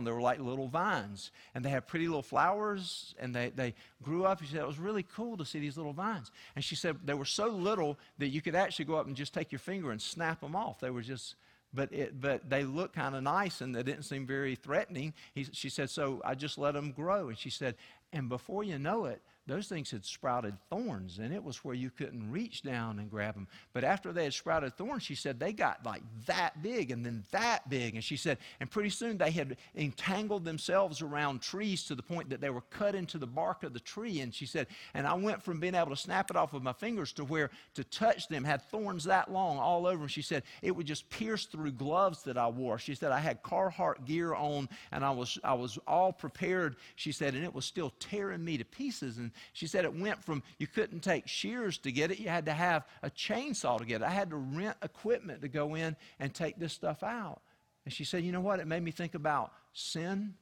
ground. They were like little vines. And they had pretty little flowers, and they, they grew up. She said, It was really cool to see these little vines. And she said, They were so little that you could actually go up and just take your finger and snap them off. They were just but, it, but they looked kind of nice and they didn't seem very threatening. He, she said, So I just let them grow. And she said, And before you know it, those things had sprouted thorns, and it was where you couldn't reach down and grab them. But after they had sprouted thorns, she said they got like that big and then that big. And she said, and pretty soon they had entangled themselves around trees to the point that they were cut into the bark of the tree. And she said, and I went from being able to snap it off with my fingers to where to touch them had thorns that long all over. And she said, it would just pierce through gloves that I wore. She said, I had Carhartt gear on and I was, I was all prepared, she said, and it was still tearing me to pieces. She said it went from you couldn't take shears to get it, you had to have a chainsaw to get it. I had to rent equipment to go in and take this stuff out. And she said, You know what? It made me think about sin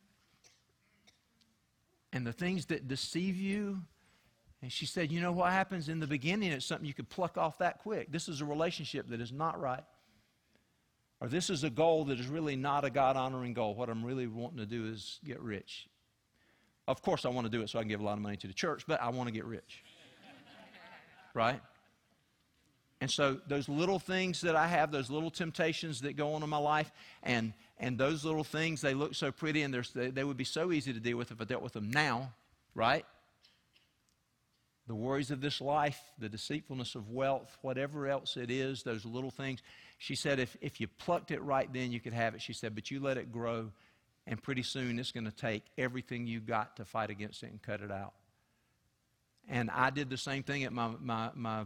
and the things that deceive you. And she said, You know what happens in the beginning? It's something you could pluck off that quick. This is a relationship that is not right. Or this is a goal that is really not a God honoring goal. What I'm really wanting to do is get rich. Of course, I want to do it so I can give a lot of money to the church, but I want to get rich. right? And so those little things that I have, those little temptations that go on in my life, and, and those little things, they look so pretty and they, they would be so easy to deal with if I dealt with them now, right? The worries of this life, the deceitfulness of wealth, whatever else it is, those little things. She said, if, if you plucked it right then, you could have it. She said, but you let it grow and pretty soon it's going to take everything you got to fight against it and cut it out. And I did the same thing at my, my, my,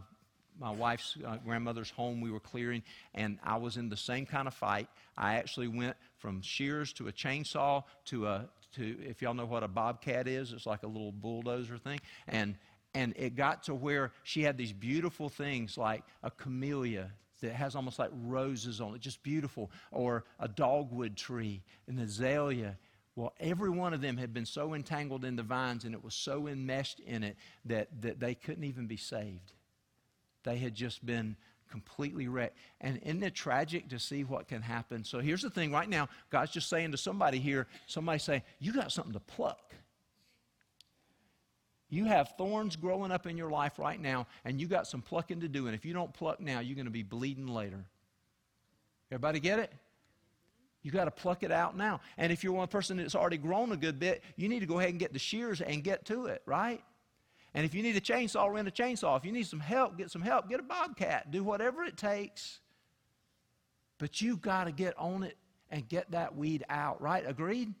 my wife's uh, grandmother's home. We were clearing, and I was in the same kind of fight. I actually went from shears to a chainsaw to a to if y'all know what a bobcat is, it's like a little bulldozer thing. And and it got to where she had these beautiful things like a camellia that has almost like roses on it, just beautiful, or a dogwood tree, an azalea. Well, every one of them had been so entangled in the vines and it was so enmeshed in it that, that they couldn't even be saved. They had just been completely wrecked. And isn't it tragic to see what can happen? So here's the thing right now God's just saying to somebody here, somebody say, You got something to pluck. You have thorns growing up in your life right now, and you got some plucking to do. And if you don't pluck now, you're going to be bleeding later. Everybody get it? You got to pluck it out now. And if you're one person that's already grown a good bit, you need to go ahead and get the shears and get to it, right? And if you need a chainsaw, rent a chainsaw. If you need some help, get some help. Get a bobcat. Do whatever it takes. But you got to get on it and get that weed out, right? Agreed?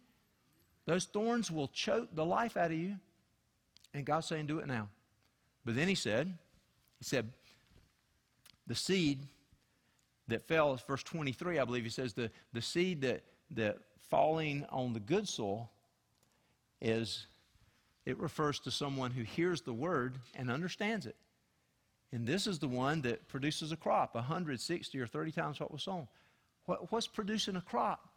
Those thorns will choke the life out of you. And God's saying, do it now. But then he said, he said, the seed that fell, verse 23, I believe he says, the, the seed that, that falling on the good soil is, it refers to someone who hears the word and understands it. And this is the one that produces a crop, 160 or 30 times what was sown. What, what's producing a crop?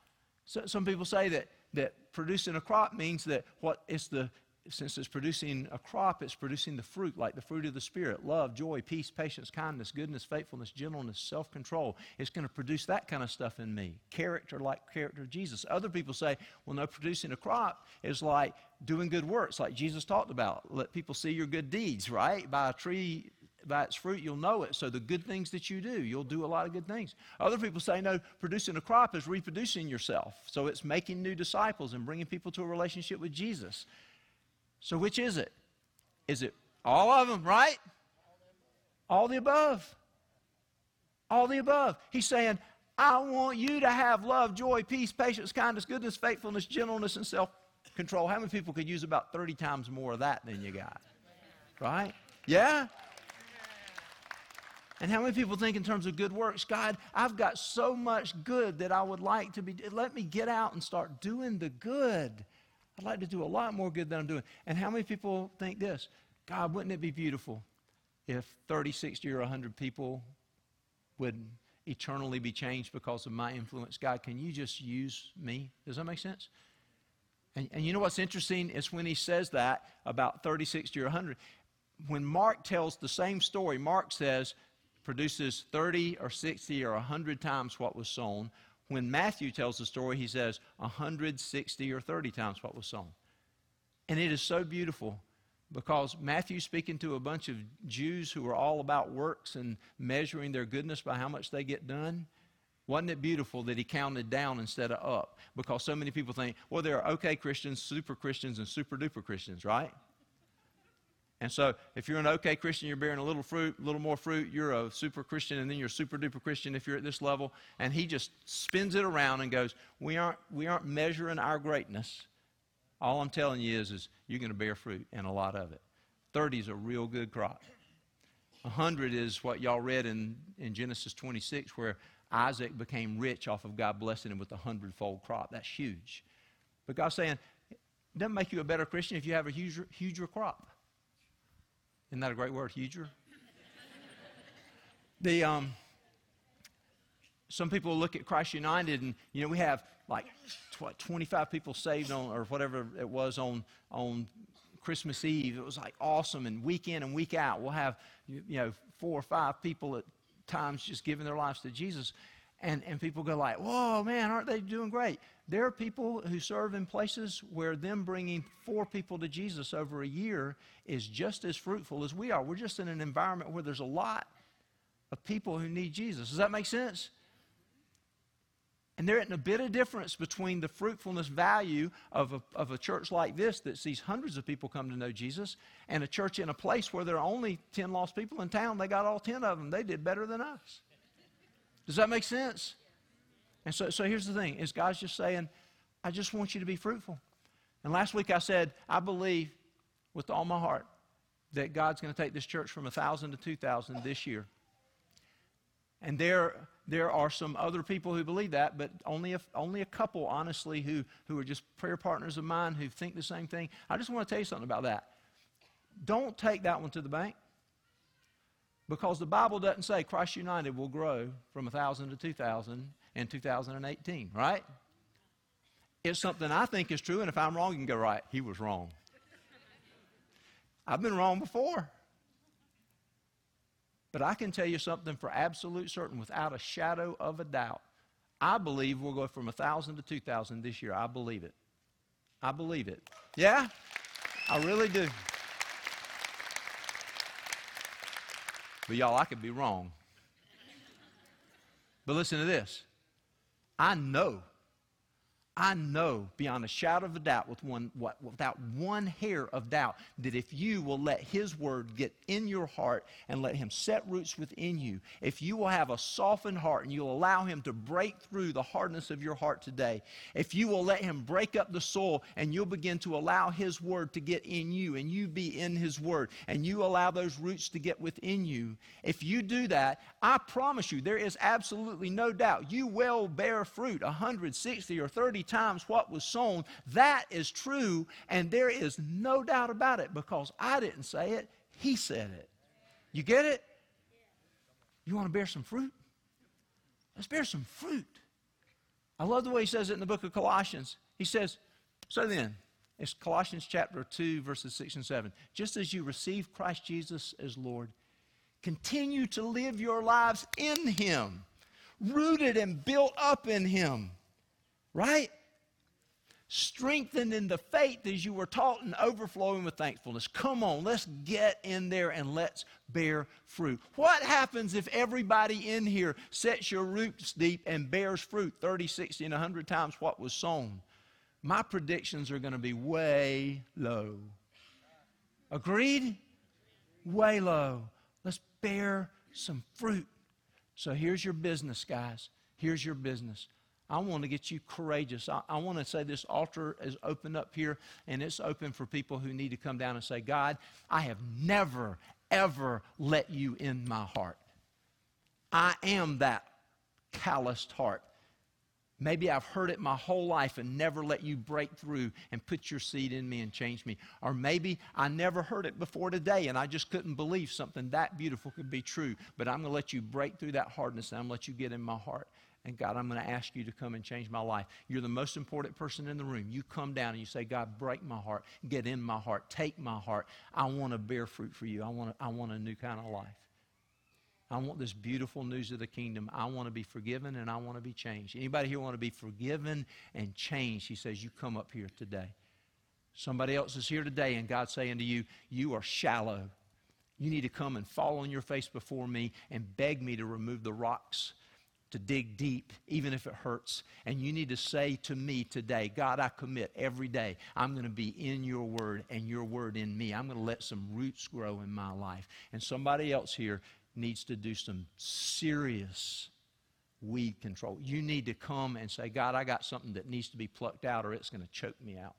So, some people say that, that producing a crop means that what it's the, since it's producing a crop, it's producing the fruit, like the fruit of the Spirit love, joy, peace, patience, kindness, goodness, faithfulness, gentleness, self control. It's going to produce that kind of stuff in me. Character like character of Jesus. Other people say, well, no, producing a crop is like doing good works, like Jesus talked about. Let people see your good deeds, right? By a tree, by its fruit, you'll know it. So the good things that you do, you'll do a lot of good things. Other people say, no, producing a crop is reproducing yourself. So it's making new disciples and bringing people to a relationship with Jesus. So, which is it? Is it all of them, right? All the above. All the above. He's saying, I want you to have love, joy, peace, patience, kindness, goodness, faithfulness, gentleness, and self control. How many people could use about 30 times more of that than you got? Right? Yeah? And how many people think in terms of good works? God, I've got so much good that I would like to be. Let me get out and start doing the good. I'd like to do a lot more good than I'm doing. And how many people think this? God, wouldn't it be beautiful if 30, 60, or 100 people would eternally be changed because of my influence? God, can you just use me? Does that make sense? And, and you know what's interesting is when he says that about 30, 60, or 100, when Mark tells the same story, Mark says, produces 30 or 60 or 100 times what was sown, When Matthew tells the story, he says 160 or 30 times what was sown. And it is so beautiful because Matthew's speaking to a bunch of Jews who are all about works and measuring their goodness by how much they get done. Wasn't it beautiful that he counted down instead of up? Because so many people think, well, there are okay Christians, super Christians, and super duper Christians, right? And so, if you're an okay Christian, you're bearing a little fruit, a little more fruit, you're a super Christian, and then you're a super duper Christian if you're at this level. And he just spins it around and goes, We aren't, we aren't measuring our greatness. All I'm telling you is, is you're going to bear fruit, and a lot of it. 30 is a real good crop. 100 is what y'all read in, in Genesis 26, where Isaac became rich off of God blessing him with a hundredfold crop. That's huge. But God's saying, it doesn't make you a better Christian if you have a huger, huger crop. Isn't that a great word, huger? the, um, some people look at Christ United, and you know we have like what 25 people saved on or whatever it was on on Christmas Eve. It was like awesome, and week in and week out we'll have you know four or five people at times just giving their lives to Jesus, and and people go like, "Whoa, man, aren't they doing great?" There are people who serve in places where them bringing four people to Jesus over a year is just as fruitful as we are. We're just in an environment where there's a lot of people who need Jesus. Does that make sense? And there isn't a bit of difference between the fruitfulness value of a, of a church like this that sees hundreds of people come to know Jesus and a church in a place where there are only 10 lost people in town. They got all 10 of them. They did better than us. Does that make sense? And so, so here's the thing is God's just saying, I just want you to be fruitful. And last week I said, I believe with all my heart that God's going to take this church from 1,000 to 2,000 this year. And there, there are some other people who believe that, but only a, only a couple, honestly, who, who are just prayer partners of mine who think the same thing. I just want to tell you something about that. Don't take that one to the bank because the Bible doesn't say Christ United will grow from 1,000 to 2,000 in 2018, right? It's something I think is true, and if I'm wrong, you can go, right, he was wrong. I've been wrong before. But I can tell you something for absolute certain, without a shadow of a doubt. I believe we'll go from 1,000 to 2,000 this year. I believe it. I believe it. Yeah? I really do. But y'all, I could be wrong. But listen to this I know, I know beyond a shadow of a doubt, with one, without one hair of doubt, that if you will let His Word get in your heart and let Him set roots within you, if you will have a softened heart and you'll allow Him to break through the hardness of your heart today, if you will let Him break up the soil and you'll begin to allow His Word to get in you and you be in His Word and you allow those roots to get within you, if you do that, I promise you, there is absolutely no doubt you will bear fruit 160 or 30 times what was sown. That is true, and there is no doubt about it because I didn't say it, He said it. You get it? You want to bear some fruit? Let's bear some fruit. I love the way he says it in the book of Colossians. He says, So then, it's Colossians chapter 2, verses 6 and 7. Just as you received Christ Jesus as Lord, continue to live your lives in Him, rooted and built up in Him. Right? Strengthened in the faith as you were taught and overflowing with thankfulness. Come on, let's get in there and let's bear fruit. What happens if everybody in here sets your roots deep and bears fruit 30, 60, and 100 times what was sown? My predictions are going to be way low. Agreed? Way low. Let's bear some fruit. So here's your business, guys. Here's your business. I want to get you courageous. I, I, want to say this altar is open up here, and it's open for people who need to come down and say, God, I have never, ever let you in my heart. I am that calloused heart. Maybe I've heard it my whole life and never let you break through and put your seed in me and change me. Or maybe I never heard it before today and I just couldn't believe something that beautiful could be true. But I'm going to let you break through that hardness and I'm going to let you get in my heart. And God, I'm going to ask you to come and change my life. You're the most important person in the room. You come down and you say, God, break my heart, get in my heart, take my heart. I want to bear fruit for you. I want, I want a new kind of life. I want this beautiful news of the kingdom. I want to be forgiven and I want to be changed. Anybody here want to be forgiven and changed? He says, You come up here today. Somebody else is here today, and God's saying to you, You are shallow. You need to come and fall on your face before me and beg me to remove the rocks, to dig deep, even if it hurts. And you need to say to me today, God, I commit every day. I'm going to be in your word and your word in me. I'm going to let some roots grow in my life. And somebody else here needs to do some serious weed control. You need to come and say, God, I got something that needs to be plucked out or it's going to choke me out.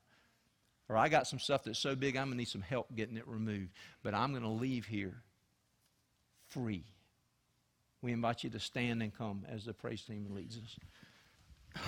Or I got some stuff that's so big I'm going to need some help getting it removed. But I'm going to leave here free. We invite you to stand and come as the praise team leads us.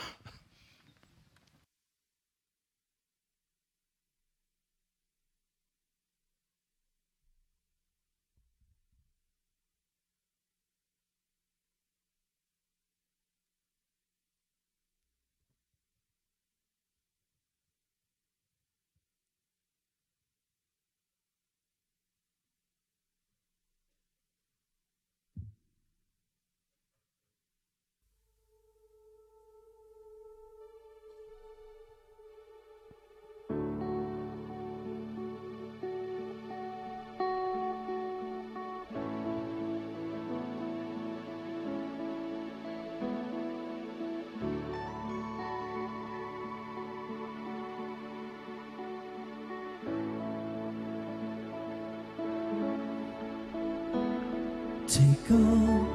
All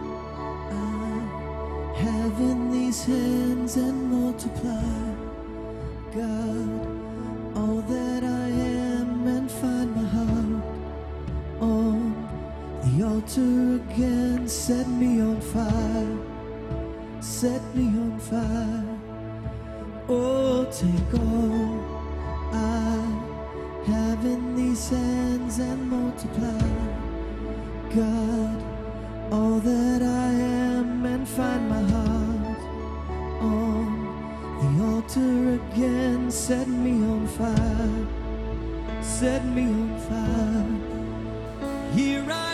I have in these hands and multiply, God, all that I am and find my heart on the altar again. Set me on fire, set me on fire. Oh, take all I have in these hands and multiply, God all that I am and find my heart on the altar again. Set me on fire, set me on fire. Here I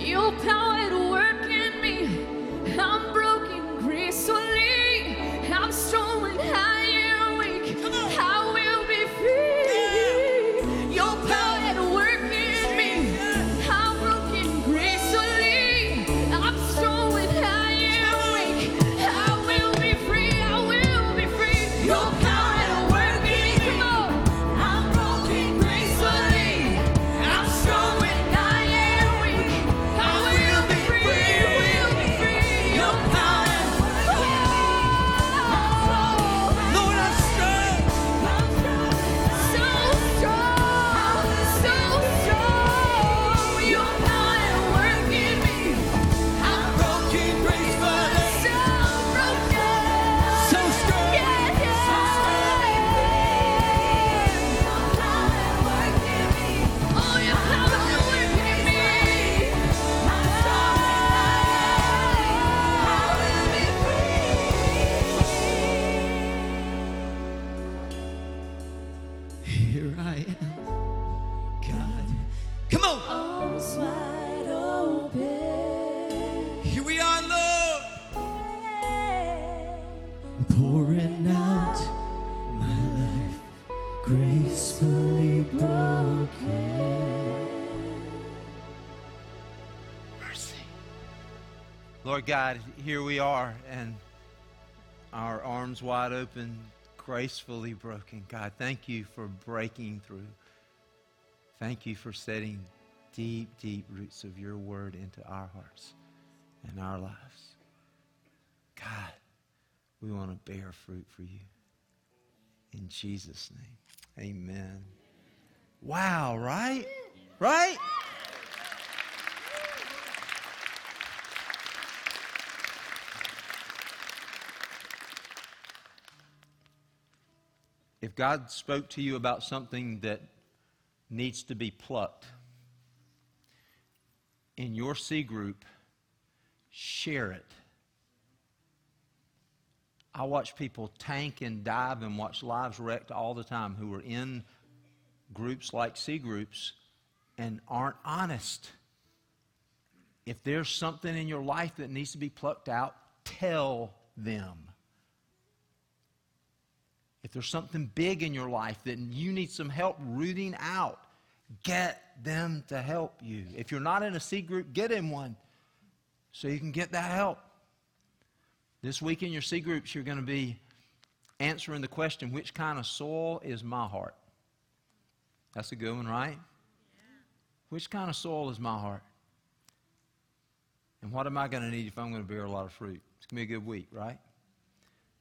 You tell. Lord God, here we are, and our arms wide open, gracefully broken. God, thank you for breaking through. Thank you for setting deep, deep roots of your word into our hearts and our lives. God, we want to bear fruit for you. In Jesus' name, amen. Wow, right? Right? If God spoke to you about something that needs to be plucked in your C group, share it. I watch people tank and dive and watch lives wrecked all the time who are in groups like C groups and aren't honest. If there's something in your life that needs to be plucked out, tell them. If there's something big in your life that you need some help rooting out, get them to help you. If you're not in a C group, get in one so you can get that help. This week in your C groups, you're going to be answering the question which kind of soil is my heart? That's a good one, right? Which kind of soil is my heart? And what am I going to need if I'm going to bear a lot of fruit? It's going to be a good week, right?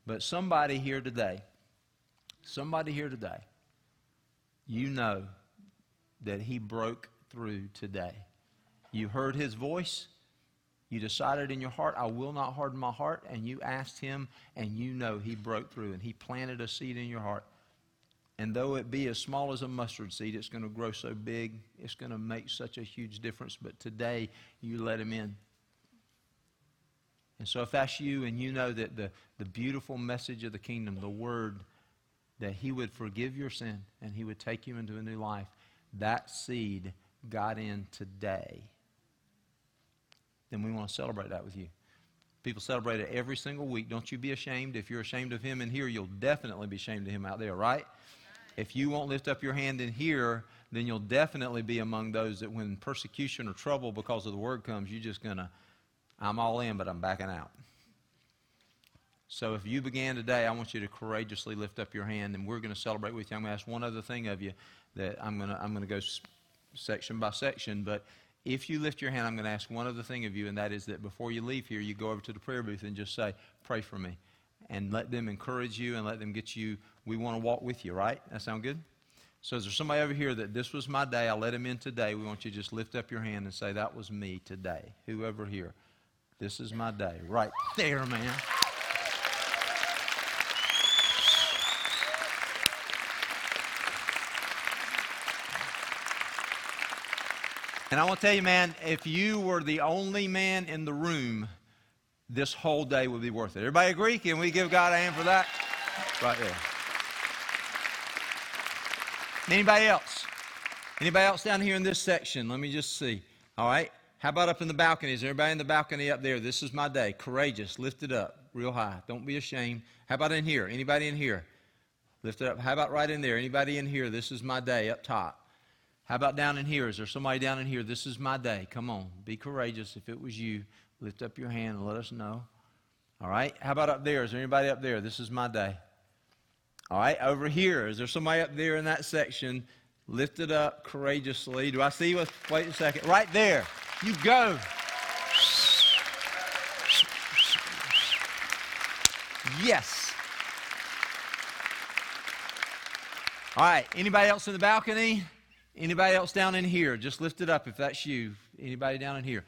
But somebody here today, somebody here today, you know that he broke through today. You heard his voice. You decided in your heart, I will not harden my heart. And you asked him, and you know he broke through and he planted a seed in your heart. And though it be as small as a mustard seed, it's going to grow so big, it's going to make such a huge difference. But today, you let him in. And so, if that's you and you know that the, the beautiful message of the kingdom, the word, that he would forgive your sin and he would take you into a new life, that seed got in today, then we want to celebrate that with you. People celebrate it every single week. Don't you be ashamed. If you're ashamed of him in here, you'll definitely be ashamed of him out there, right? If you won't lift up your hand in here, then you'll definitely be among those that when persecution or trouble because of the word comes, you're just going to, I'm all in, but I'm backing out. So if you began today, I want you to courageously lift up your hand, and we're going to celebrate with you. I'm going to ask one other thing of you that I'm going to, I'm going to go section by section, but if you lift your hand, I'm going to ask one other thing of you, and that is that before you leave here, you go over to the prayer booth and just say, Pray for me. And let them encourage you and let them get you. We want to walk with you, right? That sound good? So, is there somebody over here that this was my day? I let him in today. We want you to just lift up your hand and say, That was me today. Whoever here. This is my day. Right there, man. And I want to tell you, man, if you were the only man in the room, this whole day would be worth it. Everybody agree? Can we give God a hand for that? Right there. Anybody else? Anybody else down here in this section? Let me just see. All right. How about up in the balconies? Everybody in the balcony up there? This is my day. Courageous. Lift it up real high. Don't be ashamed. How about in here? Anybody in here? Lift it up. How about right in there? Anybody in here? This is my day up top. How about down in here? Is there somebody down in here? This is my day. Come on. Be courageous. If it was you, lift up your hand and let us know. All right. How about up there? Is there anybody up there? This is my day. All right. Over here. Is there somebody up there in that section? Lift it up courageously. Do I see you? Wait a second. Right there. You go. Yes. All right. Anybody else in the balcony? Anybody else down in here? Just lift it up if that's you. Anybody down in here?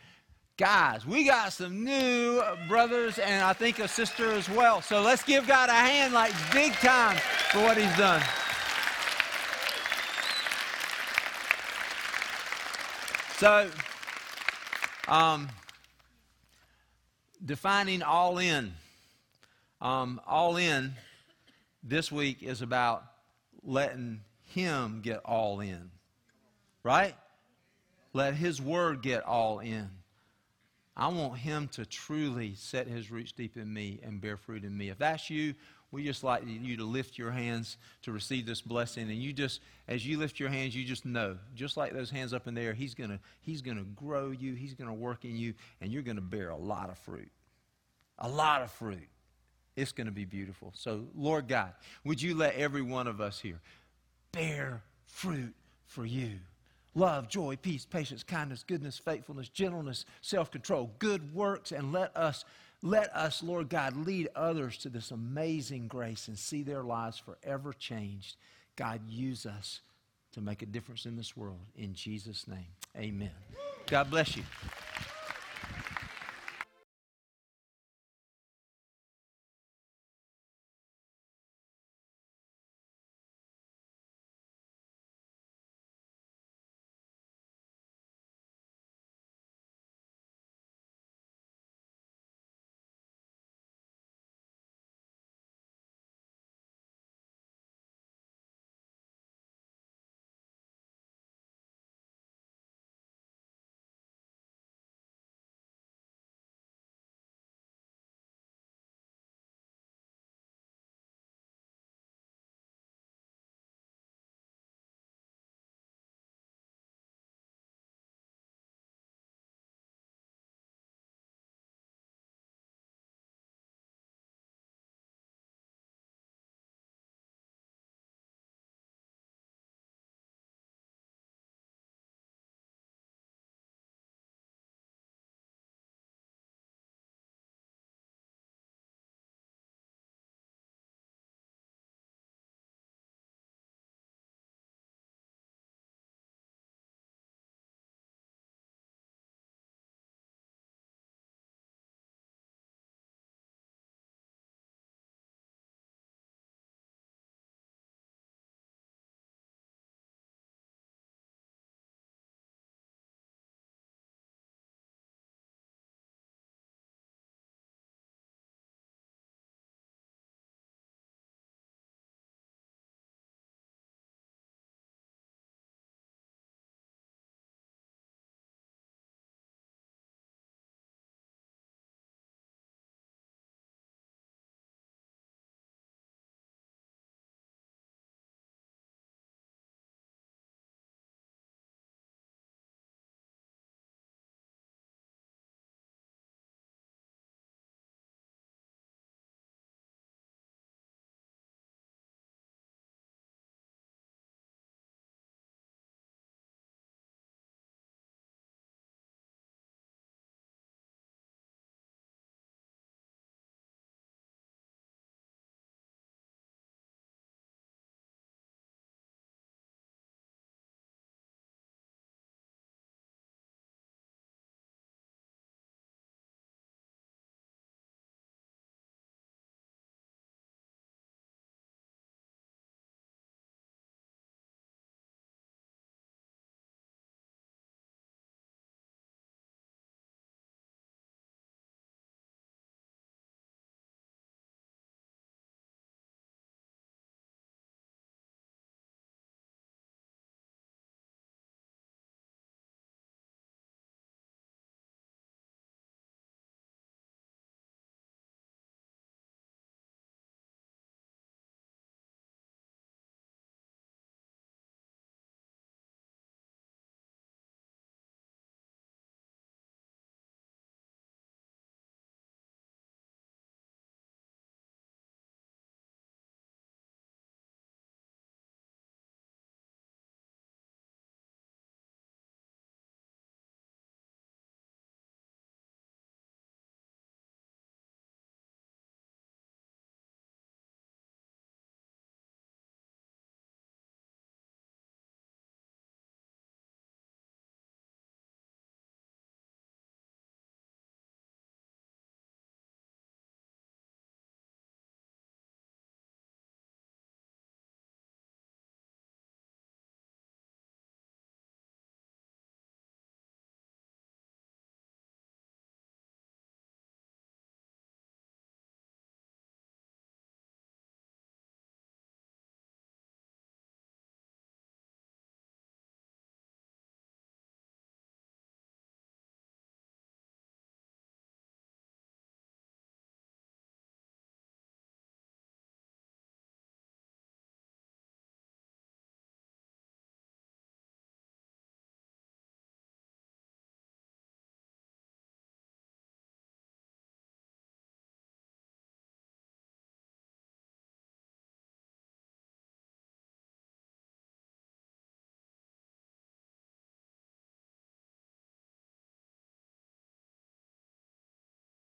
Guys, we got some new brothers and I think a sister as well. So let's give God a hand like big time for what he's done. So, um, defining all in. Um, all in this week is about letting Him get all in. Right? Let His Word get all in. I want Him to truly set His roots deep in me and bear fruit in me. If that's you, we just like you to lift your hands to receive this blessing. And you just, as you lift your hands, you just know, just like those hands up in there, He's going to he's gonna grow you, He's going to work in you, and you're going to bear a lot of fruit. A lot of fruit. It's going to be beautiful. So, Lord God, would you let every one of us here bear fruit for you? Love, joy, peace, patience, kindness, goodness, faithfulness, gentleness, self-control, good works, and let us let us, Lord God, lead others to this amazing grace and see their lives forever changed. God, use us to make a difference in this world. In Jesus' name, amen. God bless you.